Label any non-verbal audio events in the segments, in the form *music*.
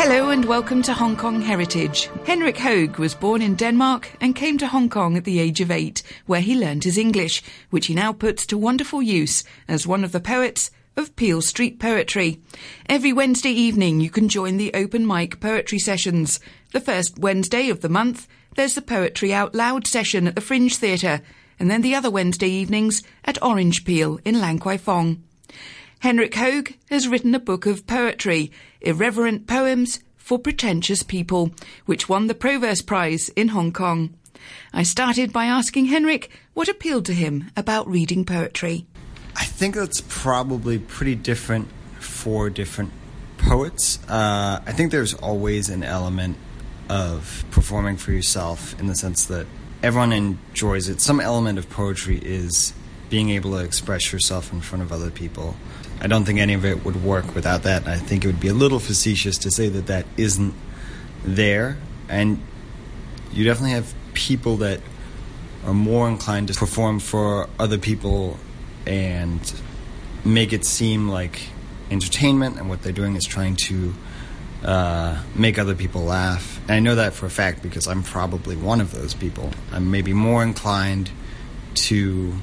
Hello and welcome to Hong Kong Heritage. Henrik Hoeg was born in Denmark and came to Hong Kong at the age of eight, where he learned his English, which he now puts to wonderful use as one of the poets of Peel Street Poetry. Every Wednesday evening you can join the open mic poetry sessions. The first Wednesday of the month, there's the Poetry Out Loud session at the Fringe Theatre, and then the other Wednesday evenings at Orange Peel in Lan Kwai Fong. Henrik Hoeg has written a book of poetry, Irreverent Poems for Pretentious People, which won the Proverse Prize in Hong Kong. I started by asking Henrik what appealed to him about reading poetry. I think that's probably pretty different for different poets. Uh, I think there's always an element of performing for yourself in the sense that everyone enjoys it. Some element of poetry is being able to express yourself in front of other people. I don't think any of it would work without that. I think it would be a little facetious to say that that isn't there. And you definitely have people that are more inclined to perform for other people and make it seem like entertainment, and what they're doing is trying to uh, make other people laugh. And I know that for a fact because I'm probably one of those people. I'm maybe more inclined to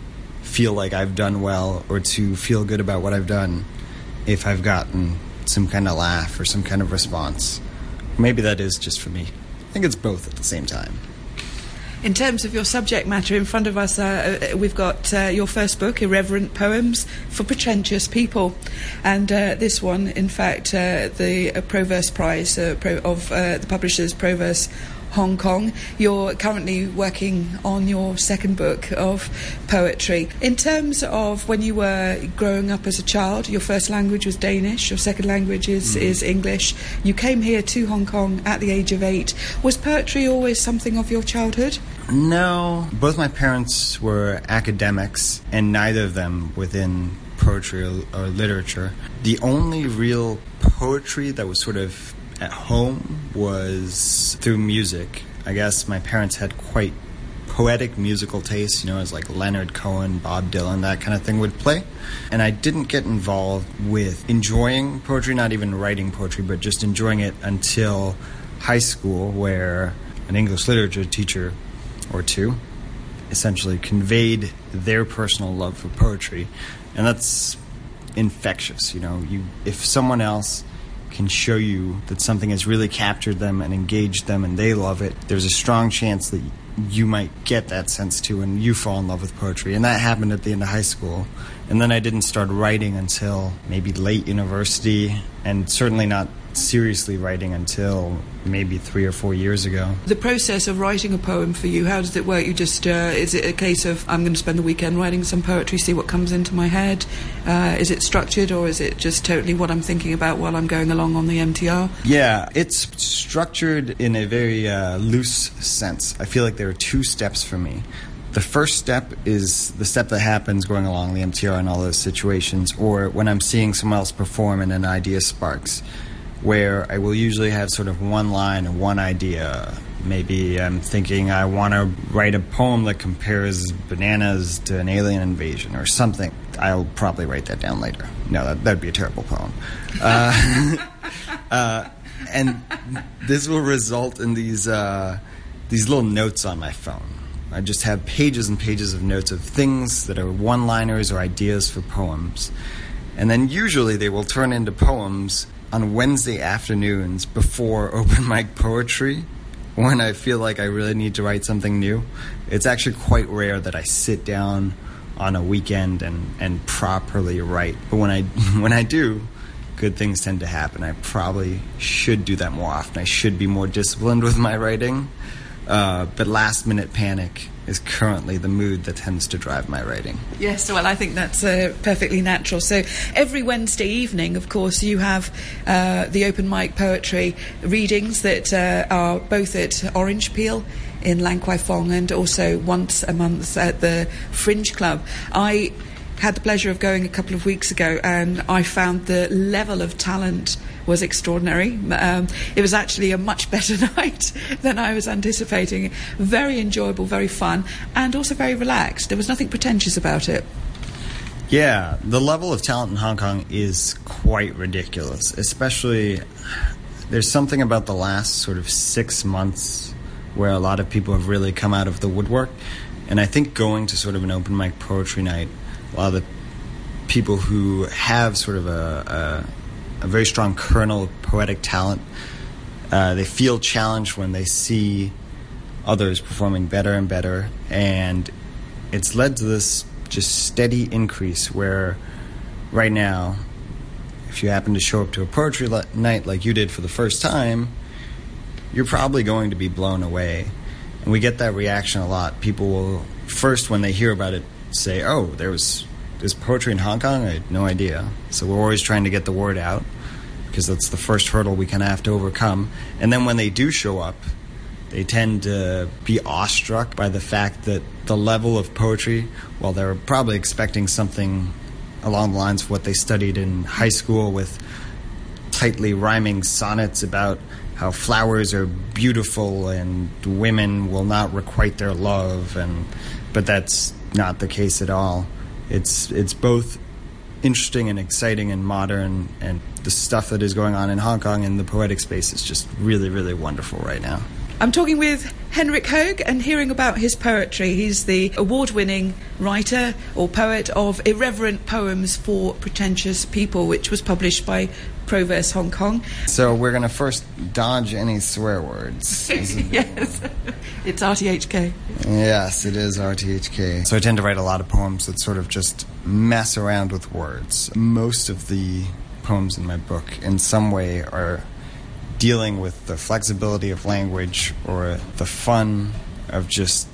feel like I've done well or to feel good about what I've done if I've gotten some kind of laugh or some kind of response. Maybe that is just for me. I think it's both at the same time. In terms of your subject matter, in front of us, uh, uh we've got uh, your first book, Irreverent Poems for Pretentious People. And uh, this one, in fact, uh, the uh, Proverse Prize of the publishers, Proverse Hong Kong. You're currently working on your second book of poetry. In terms of when you were growing up as a child, your first language was Danish, your second language is, mm. is English. You came here to Hong Kong at the age of eight. Was poetry always something of your childhood? No. Both my parents were academics, and neither of them within poetry or, or literature. The only real poetry that was sort of at home was through music. I guess my parents had quite poetic musical taste, you know, as like Leonard Cohen, Bob Dylan, that kind of thing would play. And I didn't get involved with enjoying poetry, not even writing poetry, but just enjoying it until high school, where an English literature teacher or two essentially conveyed their personal love for poetry. And that's infectious, you know. You if someone else can show you that something has really captured them and engaged them and they love it, there's a strong chance that you might get that sense too and you fall in love with poetry. And that happened at the end of high school. And then I didn't start writing until maybe late university and certainly not seriously writing until maybe three or four years ago. The process of writing a poem for you, how does it work? You just, uh, is it a case of I'm going to spend the weekend writing some poetry, see what comes into my head? Uh, is it structured or is it just totally what I'm thinking about while I'm going along on the MTR? Yeah, it's structured in a very uh, loose sense. I feel like there are two steps for me. The first step is the step that happens going along the MTR in all those situations, or when I'm seeing someone else perform and an idea sparks where I will usually have sort of one line or one idea. Maybe I'm thinking I want to write a poem that compares bananas to an alien invasion or something. I'll probably write that down later. No, that, that'd be a terrible poem. Uh, *laughs* uh, and this will result in these uh, these little notes on my phone. I just have pages and pages of notes of things that are one-liners or ideas for poems, and then usually they will turn into poems on Wednesday afternoons before *laughs* open mic poetry when I feel like I really need to write something new. It's actually quite rare that I sit down on a weekend and, and properly write. But when I *laughs* when I do, good things tend to happen. I probably should do that more often. I should be more disciplined with my writing. Uh, but last minute panic is currently the mood that tends to drive my writing. Yes, well, I think that's uh, perfectly natural. So every Wednesday evening, of course, you have uh, the open mic poetry readings that uh, are both at Orange Peel in Lan Kwai Fong and also once a month at the Fringe Club. I had the pleasure of going a couple of weeks ago and I found the level of talent was extraordinary. Um, it was actually a much *laughs* better night than I was anticipating. Very enjoyable, very fun, and also very relaxed. There was nothing pretentious about it. Yeah, the level of talent in Hong Kong is quite ridiculous, especially There's something about the last sort of six months where a lot of people have really come out of the woodwork. And I think going to sort of an open mic poetry night, a lot of the people who have sort of a, a, a very strong kernel of poetic talent, uh, they feel challenged when they see others performing better and better. And it's led to this just steady increase where right now, if you happen to show up to a poetry le- night like you did for the first time, you're probably going to be blown away. And we get that reaction a lot. People will first, when they hear about it, say, "Oh, there was there's poetry in Hong Kong." I had no idea. So we're always trying to get the word out because that's the first hurdle we kind of have to overcome. And then when they do show up, they tend to be awestruck by the fact that the level of poetry, while they're probably expecting something along the lines of what they studied in high school with tightly rhyming sonnets about how flowers are beautiful and women will not requite their love and but that's not the case at all it's it's both interesting and exciting and modern and the stuff that is going on in Hong Kong and the poetic space is just really really wonderful right now I'm talking with Henrik Hoeg and hearing about his poetry. He's the award winning writer or poet of Irreverent Poems for Pretentious People, which was published by Proverse Hong Kong. So we're going to first dodge any swear words. *laughs* yes, *laughs* it's RTHK. Yes, it is RTHK. So I tend to write a lot of poems that sort of just mess around with words. Most of the poems in my book, in some way, are dealing with the flexibility of language or the fun of just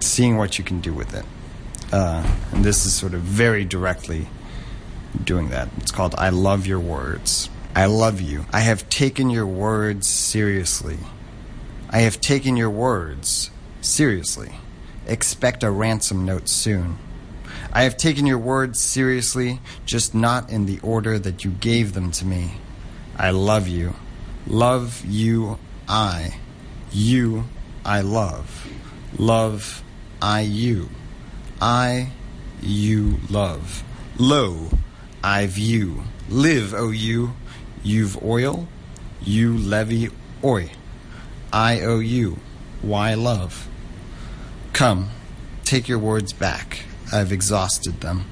seeing what you can do with it. Uh, and this is sort of very directly doing that. It's called I Love Your Words. I love you. I have taken your words seriously. I have taken your words seriously. Expect a ransom note soon. I have taken your words seriously, just not in the order that you gave them to me. I love you. Love you, I. You, I love. Love, I, you. I, you, love. Lo, I view. Live, O you. You've oil. You levy, oi. I owe you. Why love? Come, take your words back. I've exhausted them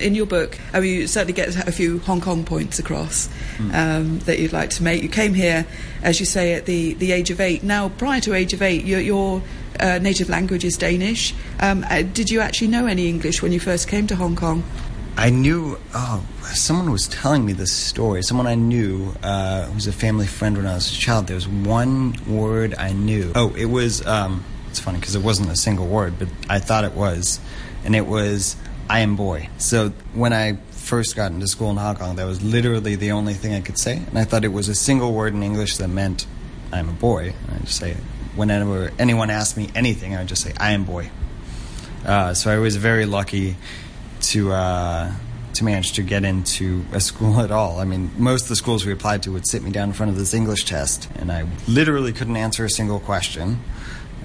in your book, I mean, you certainly get a few Hong Kong points across mm. um, that you'd like to make. You came here, as you say, at the, the age of eight. Now, prior to age of eight, your, your uh, native language is Danish. Um, uh, did you actually know any English when you first came to Hong Kong? I knew. Oh, someone was telling me this story. Someone I knew uh, who was a family friend when I was a child. There was one word I knew. Oh, it was. Um, it's funny because it wasn't a single word, but I thought it was, and it was I am boy. So when I first got into school in Hong Kong, that was literally the only thing I could say. And I thought it was a single word in English that meant I'm a boy. And I just say, whenever anyone asked me anything, I would just say, I am boy. Uh, so I was very lucky to. Uh, to manage to get into a school at all. I mean, most of the schools we applied to would sit me down in front of this English test, and I literally couldn't answer a single question.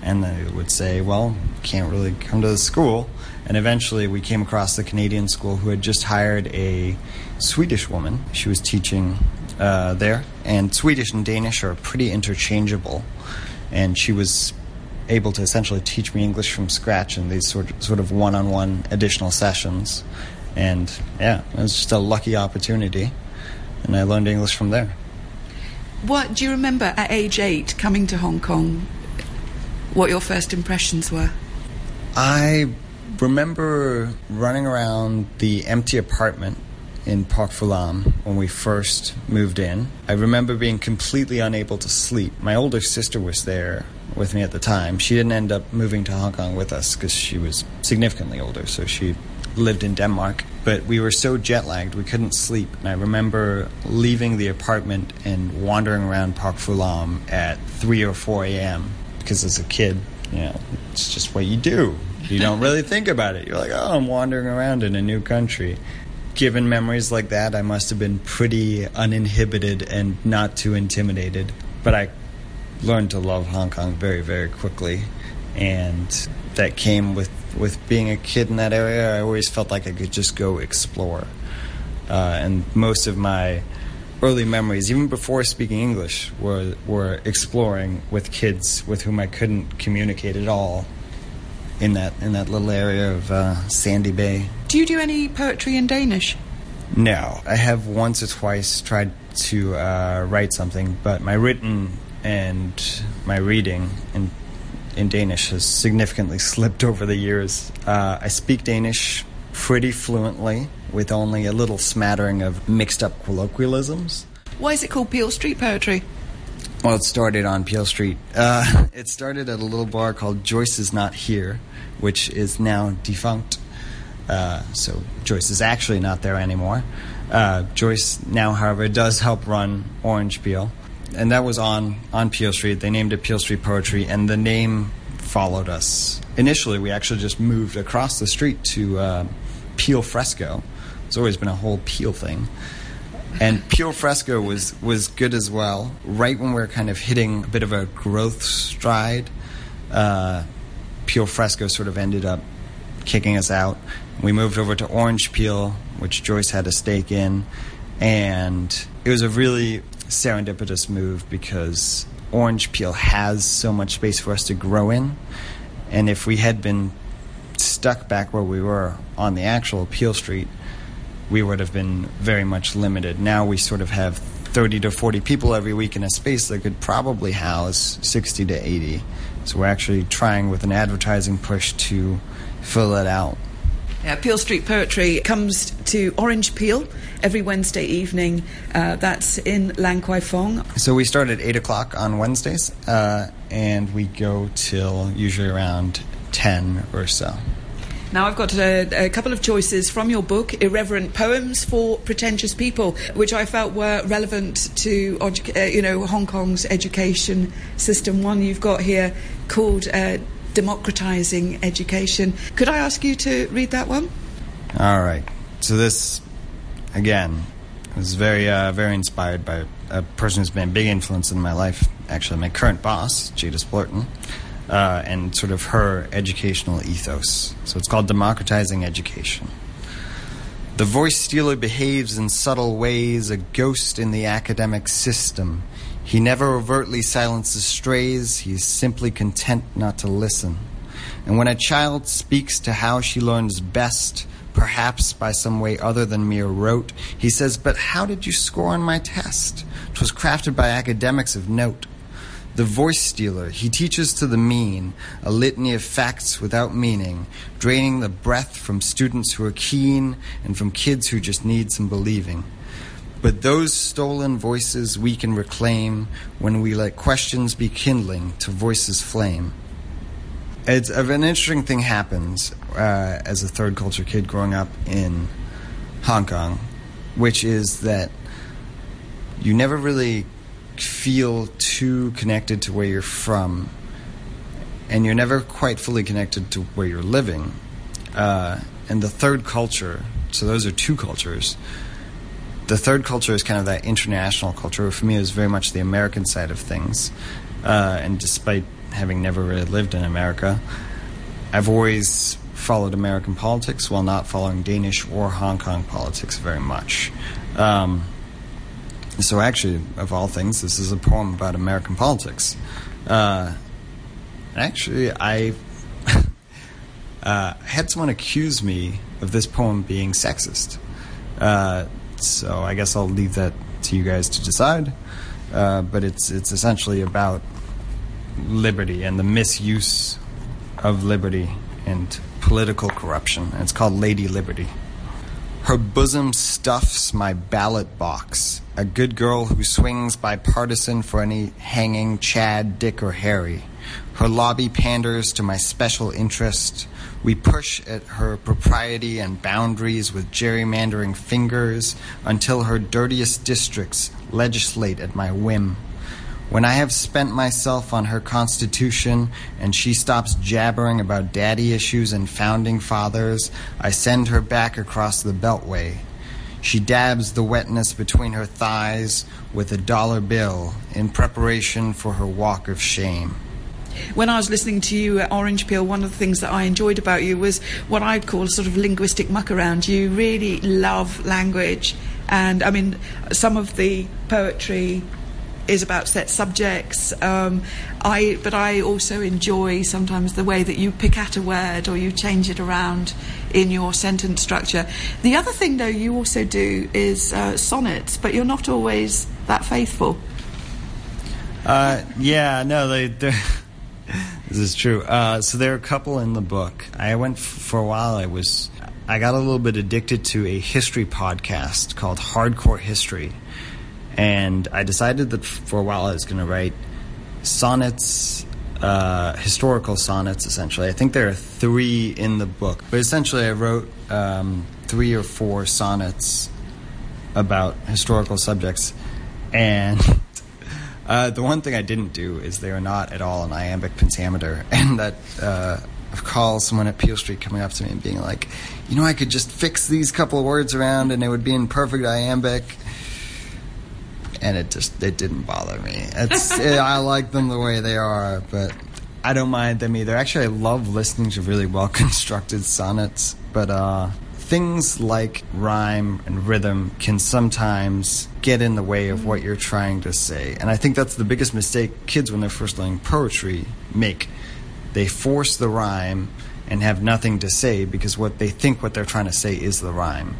And they would say, Well, can't really come to the school. And eventually we came across the Canadian school who had just hired a Swedish woman. She was teaching uh, there. And Swedish and Danish are pretty interchangeable. And she was able to essentially teach me English from scratch in these sort of, sort of one-on-one additional sessions. And yeah, it was just a lucky opportunity, and I learned English from there. What do you remember at age eight coming to Hong Kong? What your first impressions were? I remember running around the empty apartment in Pok Fu Lam when we first moved in. I remember being completely unable to sleep. My older sister was there with me at the time. She didn't end up moving to Hong Kong with us because she was significantly older, so she lived in Denmark. But we were so jet lagged, we couldn't sleep. And I remember leaving the apartment and wandering around Pok Fu Lam at 3 or 4 a.m. because as a kid, you know, it's just what you do. You don't really *laughs* think about it. You're like, oh, I'm wandering around in a new country. Given memories like that, I must have been pretty uninhibited and not too intimidated. But I learned to love Hong Kong very, very quickly. And that came with, with being a kid in that area. I always felt like I could just go explore. Uh, and most of my early memories, even before speaking English, were were exploring with kids with whom I couldn't communicate at all in that in that little area of uh, Sandy Bay. Do you do any poetry in Danish? No, I have once or twice tried to uh, write something, but my written and my reading in in Danish has significantly *laughs* slipped over the years. Uh, I speak Danish pretty fluently, with only a little smattering of mixed up colloquialisms. Why is it called Peel Street Poetry? Well, it started on Peel Street. Uh, *laughs* it started at a little bar called Joyce is Not Here, which is now defunct. Uh, so Joyce is actually not there anymore. Uh, Joyce now, however, does help run Orange Peel, and that was on on Peel Street. They named it Peel Street Poetry, and the name followed us. Initially, we actually just moved across the street to uh, Peel Fresco. It's always been a whole Peel thing. And Peel Fresco was, was good as well. Right when we were kind of hitting a bit of a growth stride, uh, Peel Fresco sort of ended up kicking us out. We moved over to Orange Peel, which Joyce had a stake in, and it was a really serendipitous move because Orange Peel has so much space for us to grow in. And if we had been stuck back where we were on the actual Peel Street, we would have been very much limited. Now we sort of have 30 to 40 people every week in a space that could probably house 60 to 80. So we're actually trying with an advertising push to fill it out. Yeah, Peel Street Poetry comes to Orange Peel every Wednesday evening. Uh, that's in Lan Kwai Fong. So we start at 8 o'clock on Wednesdays, uh, and we go till usually around 10 or so. Now, I've got a, a, couple of choices from your book, Irreverent Poems for Pretentious People, which I felt were relevant to, uh, you know, Hong Kong's education system. One you've got here called uh, Democratizing Education. Could I ask you to read that one? All right. So this, again, was very, uh, very inspired by a person who's been a big influence in my life. Actually, my current boss, Jadis Blurton uh, and sort of her educational ethos. So it's called Democratizing Education. The voice stealer behaves in subtle ways, a ghost in the academic system. He never overtly silences strays, he is simply content not to listen. And when a child speaks to how she learns best, perhaps by some way other than mere rote, he says, But how did you score on my test? 'Twas crafted by academics of note. The voice stealer, he teaches to the mean a litany of facts without meaning, draining the breath from students who are keen and from kids who just need some believing. But those stolen voices we can reclaim when we let questions be kindling to voices flame. It's, an interesting thing happens uh, as a third culture kid growing up in Hong Kong, which is that you never really feel too connected to where you're from, and you're never quite fully connected to where you're living. Uh, and the third culture, so those are two cultures. The third culture is kind of that international culture. For me, is very much the American side of things. Uh, and despite having never really lived in America, I've always followed American politics while not following Danish or Hong Kong politics very much. Um, so, actually, of all things, this is a poem about American politics. Uh, actually, I *laughs* uh, had someone accuse me of this poem being sexist. Uh, so, I guess I'll leave that to you guys to decide. Uh, but it's it's essentially about liberty and the misuse of liberty and political corruption. And it's called Lady Liberty. Her bosom stuffs my ballot box, a good girl who swings bipartisan for any hanging Chad, Dick, or Harry. Her lobby panders to my special interest. We push at her propriety and boundaries with gerrymandering fingers until her dirtiest districts legislate at my whim. When I have spent myself on her constitution and she stops jabbering about daddy issues and founding fathers, I send her back across the beltway. She dabs the wetness between her thighs with a dollar bill in preparation for her walk of shame. When I was listening to you at Orange Peel, one of the things that I enjoyed about you was what I'd call sort of linguistic muck around. You really love language And I mean, some of the poetry is about set subjects. Um, I, but I also enjoy sometimes the way that you pick at a word or you change it around in your sentence structure. The other thing, though, you also do is uh, sonnets, but you're not always that faithful. Uh, yeah, no, they. *laughs* this is true. Uh, so there are a couple in the book. I went f- for a while. I was, I got a little bit addicted to a history podcast called Hardcore History, and I decided that for a while I was going to write sonnets, uh, historical sonnets. Essentially, I think there are three in the book, but essentially I wrote um, three or four sonnets about historical subjects, and uh, the one thing I didn't do is they are not at all an iambic pentameter, *laughs* and that uh, call someone at Peel Street coming up to me and being like, you know, I could just fix these couple of words around and it would be in perfect iambic. And it just it didn't bother me. It's *laughs* it, I like them the way they are, but I don't mind them either. Actually, I love listening to really well constructed sonnets, but uh, things like rhyme and rhythm can sometimes get in the way of what you're trying to say. And I think that's the biggest mistake kids, when they're first learning poetry, make. They force the rhyme and have nothing to say because what they think what they're trying to say is the rhyme.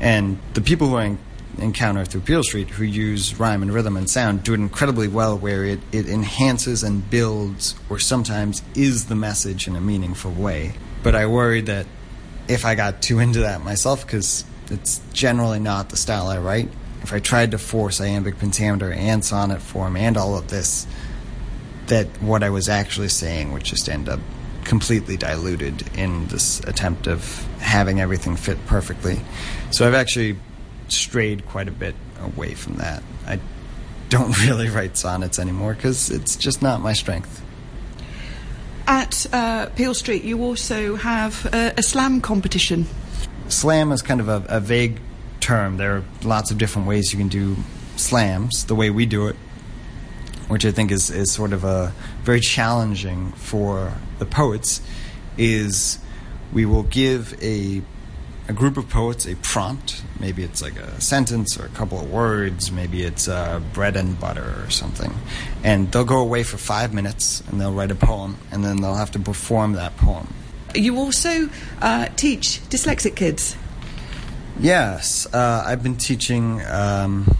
And the people who I encounter through Peel Street who use rhyme and rhythm and sound do it incredibly well where it, it enhances and builds or sometimes is the message in a meaningful way. But I worry that if I got too into that myself, because it's generally not the style I write, if I tried to force iambic pentameter and sonnet form and all of this, that what I was actually saying would just end up completely diluted in this attempt of having everything fit perfectly. So I've actually strayed quite a bit away from that. I don't *laughs* really write sonnets anymore because it's just not my strength. At uh, Peel Street, you also have a, a slam competition. Slam is kind of a, a vague term. There are lots of different ways you can do slams. The way we do it, which I think is, is sort of a very challenging for the poets, is we will give a a group of poets a prompt. Maybe it's like a sentence or a couple of words. Maybe it's uh, bread and butter or something. And they'll go away for five minutes and they'll write a poem and then they'll have to perform that poem. You also uh, teach dyslexic kids. Yes, uh, I've been teaching um,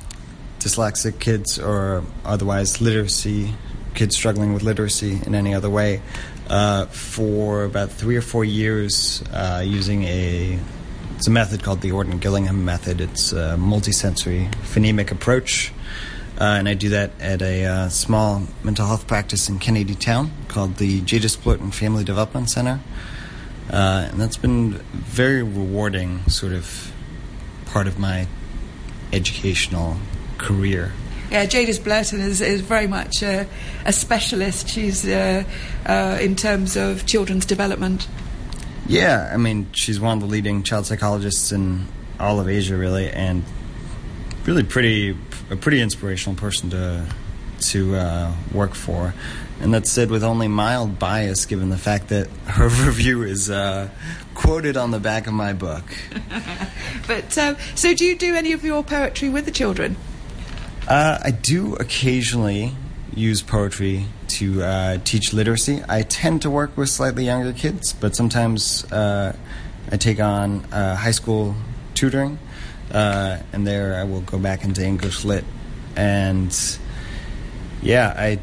dyslexic kids or otherwise literacy, kids struggling with literacy in any other way, uh, for about three or four years uh, using a it's a method called the Orton Gillingham method. It's a multisensory phonemic approach. Uh, and I do that at a uh, small mental health practice in Kennedy Town called the Jadis Blurton Family Development Center. Uh, and that's been very rewarding, sort of part of my educational career. Yeah, Jadis Blurton is, is very much a, a specialist. She's uh, uh, in terms of children's development. Yeah, I mean, she's one of the leading child psychologists in all of Asia, really, and really pretty a pretty inspirational person to to uh, work for. And that's said with only mild bias, given the fact that *laughs* her review is uh, quoted on the back of my book. *laughs* but uh, so, do you do any of your poetry with the children? Uh, I do occasionally use poetry to uh, teach literacy. I tend to work with slightly younger kids, but sometimes uh, I take on uh, high school tutoring, uh, and there I will go back into English lit. And yeah, I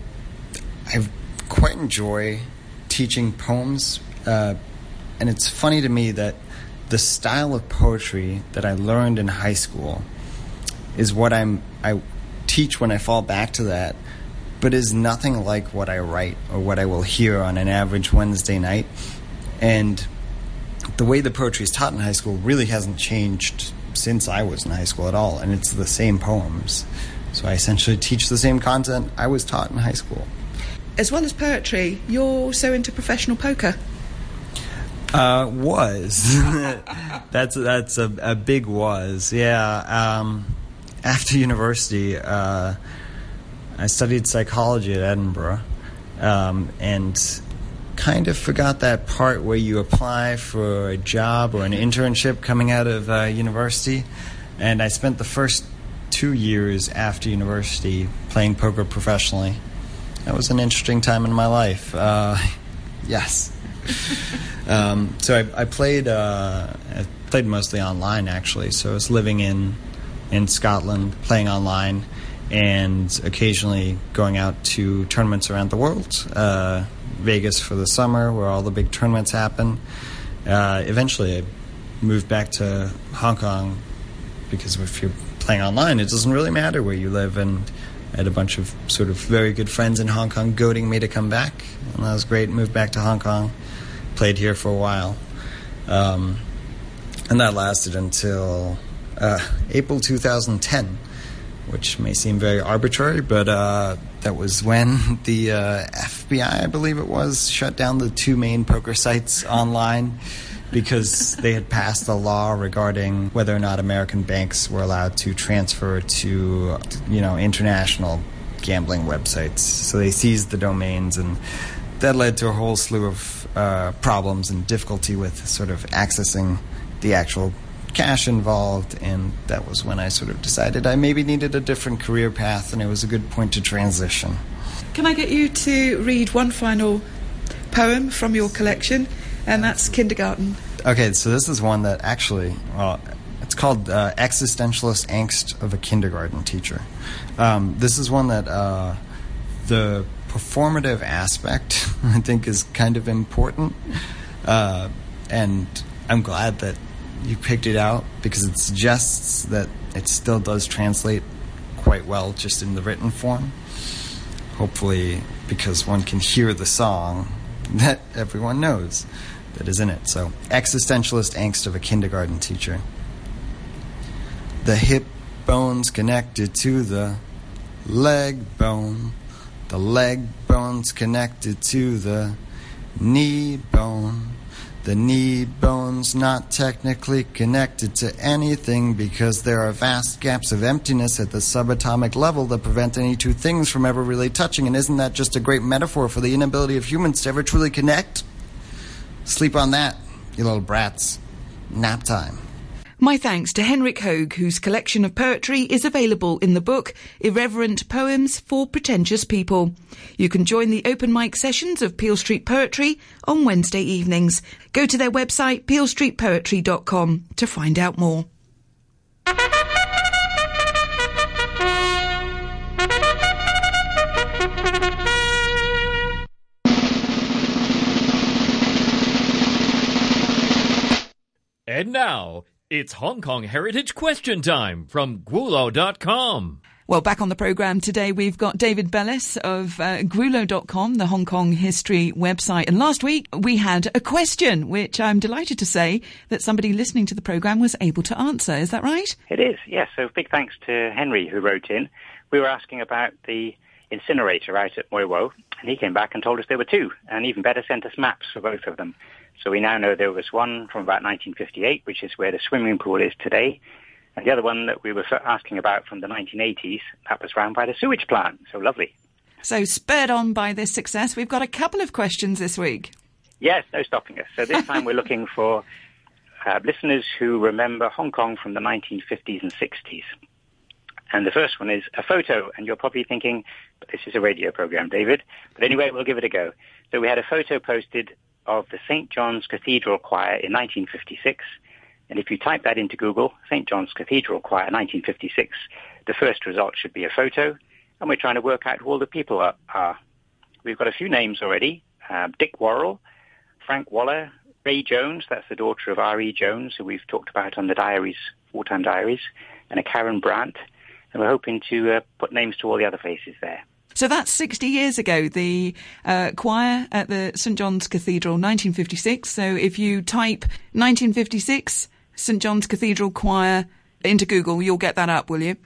I quite enjoy teaching poems, uh, and it's funny to me that the style of poetry that I learned in high school is what I'm I teach when I fall back to that but is nothing like what I write or what I will hear on an average Wednesday night. And the way the poetry is taught in high school really hasn't changed since I was in high school at all, and it's the same poems. So I essentially teach the same content I was taught in high school. As well as poetry, you're also into professional poker. Uh, was *laughs* that's that's a, a big was yeah. Um, after university, uh, I studied psychology at Edinburgh, um, and kind of forgot that part where you apply for a job or an internship coming out of uh, university. And I spent the first two years after university playing poker professionally. That was an interesting time in my life. Uh, *laughs* yes. *laughs* um, so I, I played. Uh, I played mostly online, actually. So I was living in in Scotland, playing online, and occasionally going out to tournaments around the world. Uh, Vegas for the summer, where all the big tournaments happen. Uh, eventually, I moved back to Hong Kong because if you're playing online, it doesn't really matter where you live. And I had a bunch of sort of very good friends in Hong Kong goading me to come back, and that was great. Moved back to Hong Kong, played here for a while, um, and that lasted until uh, April 2010 which may seem very arbitrary, but uh, that was when *laughs* the uh, FBI, I believe it was, shut down the two main poker sites online because *laughs* they had passed a law regarding whether or not American banks were allowed to transfer to, you know, international gambling websites. So they seized the domains, and that led to a whole slew of uh, problems and difficulty with sort of accessing the actual cash involved, and that was when I sort of decided I maybe needed a different career path, and it was a good point to transition. Can I get you to read one final poem from your collection? And that's Kindergarten. Okay, so this is one that actually, well, it's called uh, Existentialist Angst of a Kindergarten Teacher. Um, this is one that uh, the performative aspect, *laughs* I think, is kind of important. Uh, and I'm glad that you picked it out because it suggests that it still does translate quite well just in the written form. Hopefully, because one can hear the song *laughs* that everyone knows that is in it. So, existentialist angst of a kindergarten teacher. The hip bone's connected to the leg bone. The leg bone's connected to the knee bone. The knee bone's not technically connected to anything because there are vast gaps of emptiness at the subatomic level that prevent any two things from ever really touching. And isn't that just a great metaphor for the inability of humans to ever truly connect? Sleep on that, you little brats. Nap time. My thanks to Henrik Hoeg, whose collection of poetry is available in the book Irreverent Poems for Pretentious People. You can join the open mic sessions of Peel Street Poetry on Wednesday evenings. Go to their website, peelstreetpoetry.com, to find out more. And now, it's Hong Kong Heritage Question Time from Gwulo.com. Well, back on the programme today, we've got David Bellis of uh, Gwulo.com, the Hong Kong history website. And last week, we had a question, which I'm delighted to say that somebody listening to the programme was able to answer. Is that right? It is, yes. So big thanks to Henry who wrote in. We were asking about the incinerator out at Mui Wo, and he came back and told us there were two, and even better, sent us maps for both of them. So we now know there was one from about 1958, which is where the swimming pool is today. And the other one that we were asking about from the 1980s, that was round by the sewage plant. So lovely. So spurred on by this success, we've got a couple of questions this week. Yes, no stopping us. So this time we're looking *laughs* for uh, listeners who remember Hong Kong from the 1950s and 60s. And the first one is a photo, and you're probably thinking, but this is a radio program, David. But anyway, we'll give it a go. So we had a photo posted of the St. John's Cathedral Choir in 1956. And if you type that into Google, St. John's Cathedral Choir 1956, the first result should be a photo. And we're trying to work out who all the people are. We've got a few names already. Uh, Dick Worrell, Frank Waller, Ray Jones, that's the daughter of R.E. Jones, who we've talked about on the diaries, wartime diaries, and a Karen Brandt. And we're hoping to uh, put names to all the other faces there. So that's 60 years ago, the uh, choir at the St John's Cathedral, 1956. So if you type 1956 St John's Cathedral Choir into Google, you'll get that up, will you?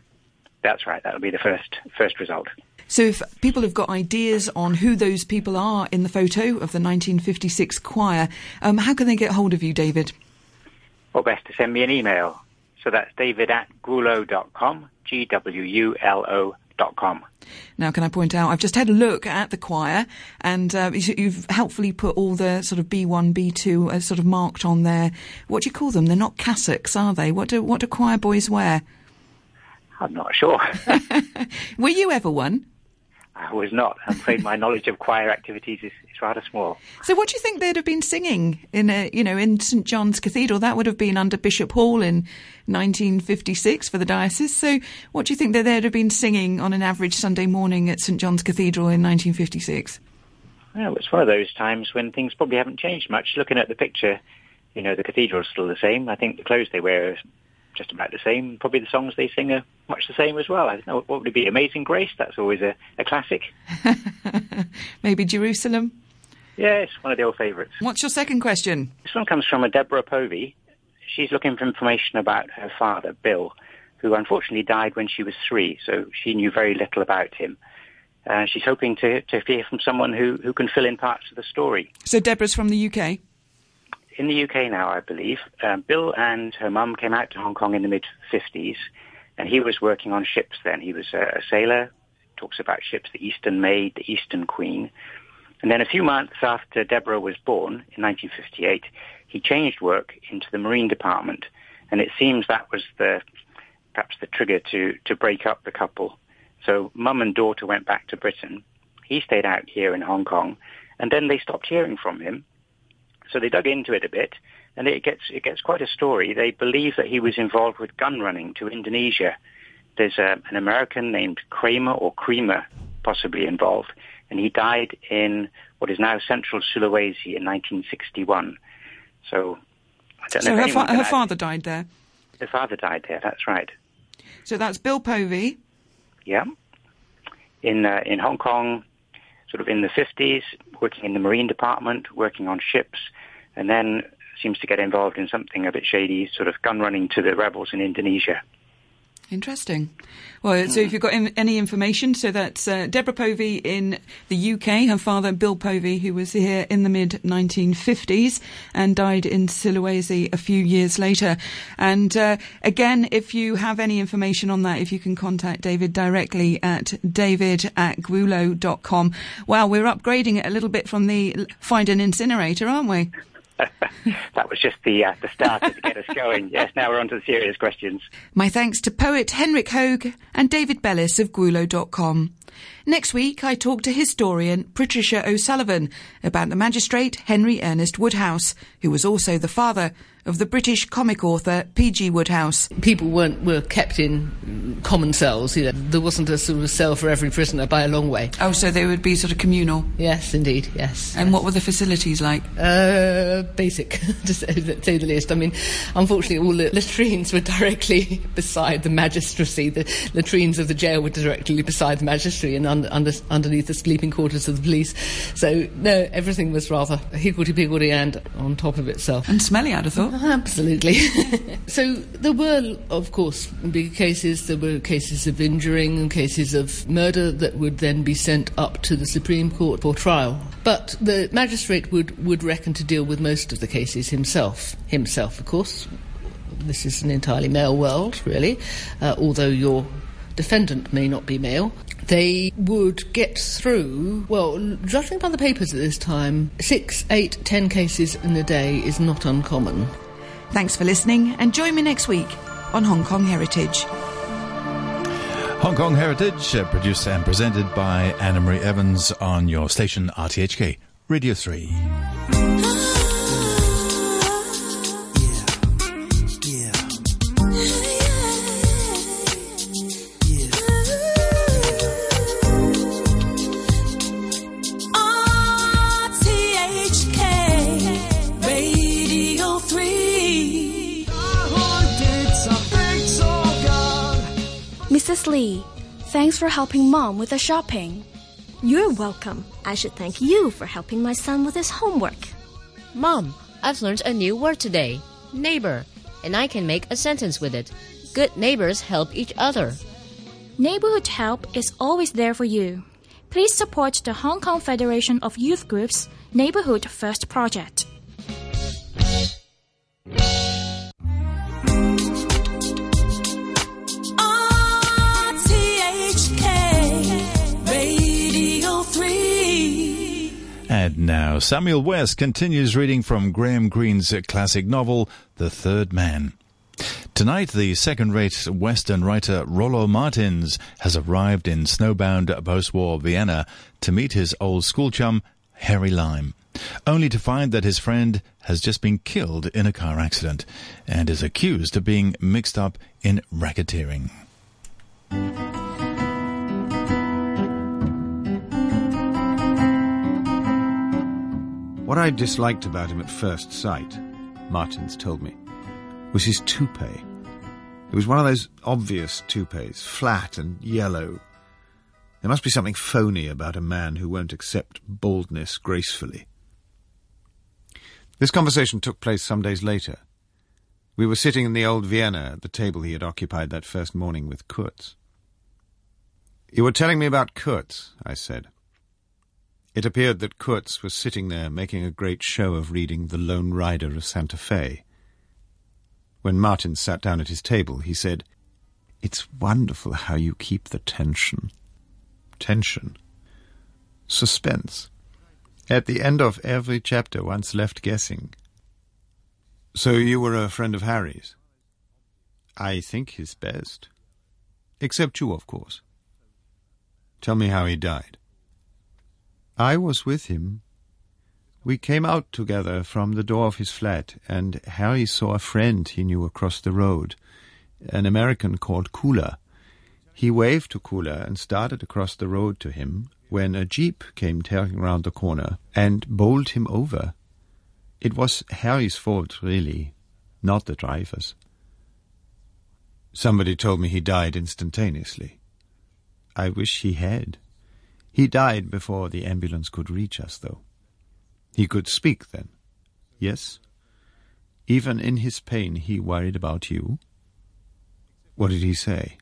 That's right. That'll be the first first result. So if people have got ideas on who those people are in the photo of the 1956 choir, um, how can they get hold of you, David? Well, best to send me an email. So that's david at gwulo.com, G-W-U-L-O hongkongheritage.com. Now, can I point out, I've just had a look at the choir, and uh, you- you've helpfully put all the sort of B1, B2 uh, sort of marked on there. What do you call them? They're not cassocks, are they? What do what do choir boys wear? I'm not sure. *laughs* Were you ever one? I was not. I'm afraid my knowledge of choir activities is, is rather small. So, what do you think they'd have been singing in a, you know, in St John's Cathedral? That would have been under Bishop Hall in 1956 for the diocese. So, what do you think that they'd have been singing on an average Sunday morning at St John's Cathedral in 1956? Well, it's one of those times when things probably haven't changed much. Looking at the picture, you know, the cathedral's still the same. I think the clothes they wear are just about the same. Probably the songs they sing are much the same as well. I don't know, what would it be? Amazing Grace? That's always a, a classic. *laughs* Maybe Jerusalem? Yeah, it's one of the old favourites. What's your second question? This one comes from a Deborah Povey. She's looking for information about her father, Bill, who unfortunately died when she was three, so she knew very little about him. Uh, she's hoping to, to hear from someone who, who can fill in parts of the story. So, Deborah's from the UK. In the UK now, I believe, um, Bill and her mum came out to Hong Kong in the mid-50s, and he was working on ships then. He was a, a sailor, talks about ships, the Eastern Maid, the Eastern Queen. And then a few months after Deborah was born, in 1958, he changed work into the Marine Department, and it seems that was the perhaps the trigger to, to break up the couple. So mum and daughter went back to Britain. He stayed out here in Hong Kong, and then they stopped hearing from him. So they dug into it a bit, and it gets it gets quite a story. They believe that he was involved with gun running to Indonesia. There's a, an American named Kramer or Creamer possibly involved, and he died in what is now central Sulawesi in 1961. So I don't know So, if her, fa- her father died there. Her father died there. That's right. So, that's Bill Povey. Yeah. In uh, in Hong Kong, sort of in the 50s, working in the Marine Department, working on ships, and then seems to get involved in something a bit shady, sort of gun running to the rebels in Indonesia. Interesting. Well, so if you've got in- any information, so that's uh, Deborah Povey in the UK, her father Bill Povey, who was here in the mid 1950s and died in Sulawesi a few years later. And uh, again, if you have any information on that, if you can contact David directly at david at gwulo.com. Wow, we're upgrading it a little bit from the find an incinerator, aren't we? *laughs* that was just the uh, the starter to get us going. Yes, now we're on to the serious questions. My thanks to poet Henrik Hoeg and David Bellis of Gwulo.com. Next week, I talk to historian Patricia O'Sullivan about the magistrate Henry Ernest Wodehouse, who was also the father of the British comic author P.G. Wodehouse. people weren't were kept in mm, common cells. You know, there wasn't a sort of cell for every prisoner by a long way. Oh, so they would be sort of communal. Yes, indeed, yes. And what were the facilities like? Uh, basic, *laughs* to say, to say the least. I mean, unfortunately, all the latrines were directly *laughs* beside the magistracy. The latrines of the jail were directly beside the magistracy and under, under, underneath the sleeping quarters of the police. So, no, everything was rather higgledy-piggledy and on top of itself. And smelly, I'd have thought. Absolutely. *laughs* so there were, of course, big cases. There were cases of injuring and cases of murder that would then be sent up to the Supreme Court for trial. But the magistrate would, would reckon to deal with most of the cases himself. Himself, of course. This is an entirely male world, really, uh, although your defendant may not be male. They would get through, well, judging by the papers at this time, six, eight, ten cases in a day is not uncommon. Thanks for listening, and join me next week on Hong Kong Heritage. Hong Kong Heritage, uh, produced and presented by Anna Marie Evans on your station RTHK Radio 3. Mrs. Lee, thanks for helping Mom with the shopping. You're welcome. I should thank you for helping my son with his homework. Mom, I've learned a new word today neighbor, and I can make a sentence with it. Good neighbors help each other. Neighborhood help is always there for you. Please support the Hong Kong Federation of Youth Groups Neighborhood First project. Now Samuel West continues reading from Graham Greene's classic novel, The Third Man. Tonight, the second-rate Western writer Rollo Martins has arrived in snowbound post-war Vienna to meet his old school chum, Harry Lime, only to find that his friend has just been killed in a car accident and is accused of being mixed up in racketeering. What I disliked about him at first sight, Martins told me, was his toupee. It was one of those obvious toupees, flat and yellow. There must be something phony about a man who won't accept baldness gracefully. This conversation took place some days later. We were sitting in the old Vienna at the table he had occupied that first morning with Kurtz. You were telling me about Kurtz, I said. It appeared that Kurtz was sitting there making a great show of reading The Lone Rider of Santa Fe. When Martin sat down at his table, he said, It's wonderful how you keep the tension. Tension. Suspense. At the end of every chapter, one's left guessing. So you were a friend of Harry's? I think his best. Except you, of course. Tell me how he died. I was with him. We came out together from the door of his flat, and Harry saw a friend he knew across the road, an American called Cooler. He waved to Cooler and started across the road to him when a jeep came tearing round the corner and bowled him over. It was Harry's fault, really, not the driver's. Somebody told me he died instantaneously. I wish he had. He died before the ambulance could reach us, though. He could speak then. Yes? Even in his pain, he worried about you? What did he say?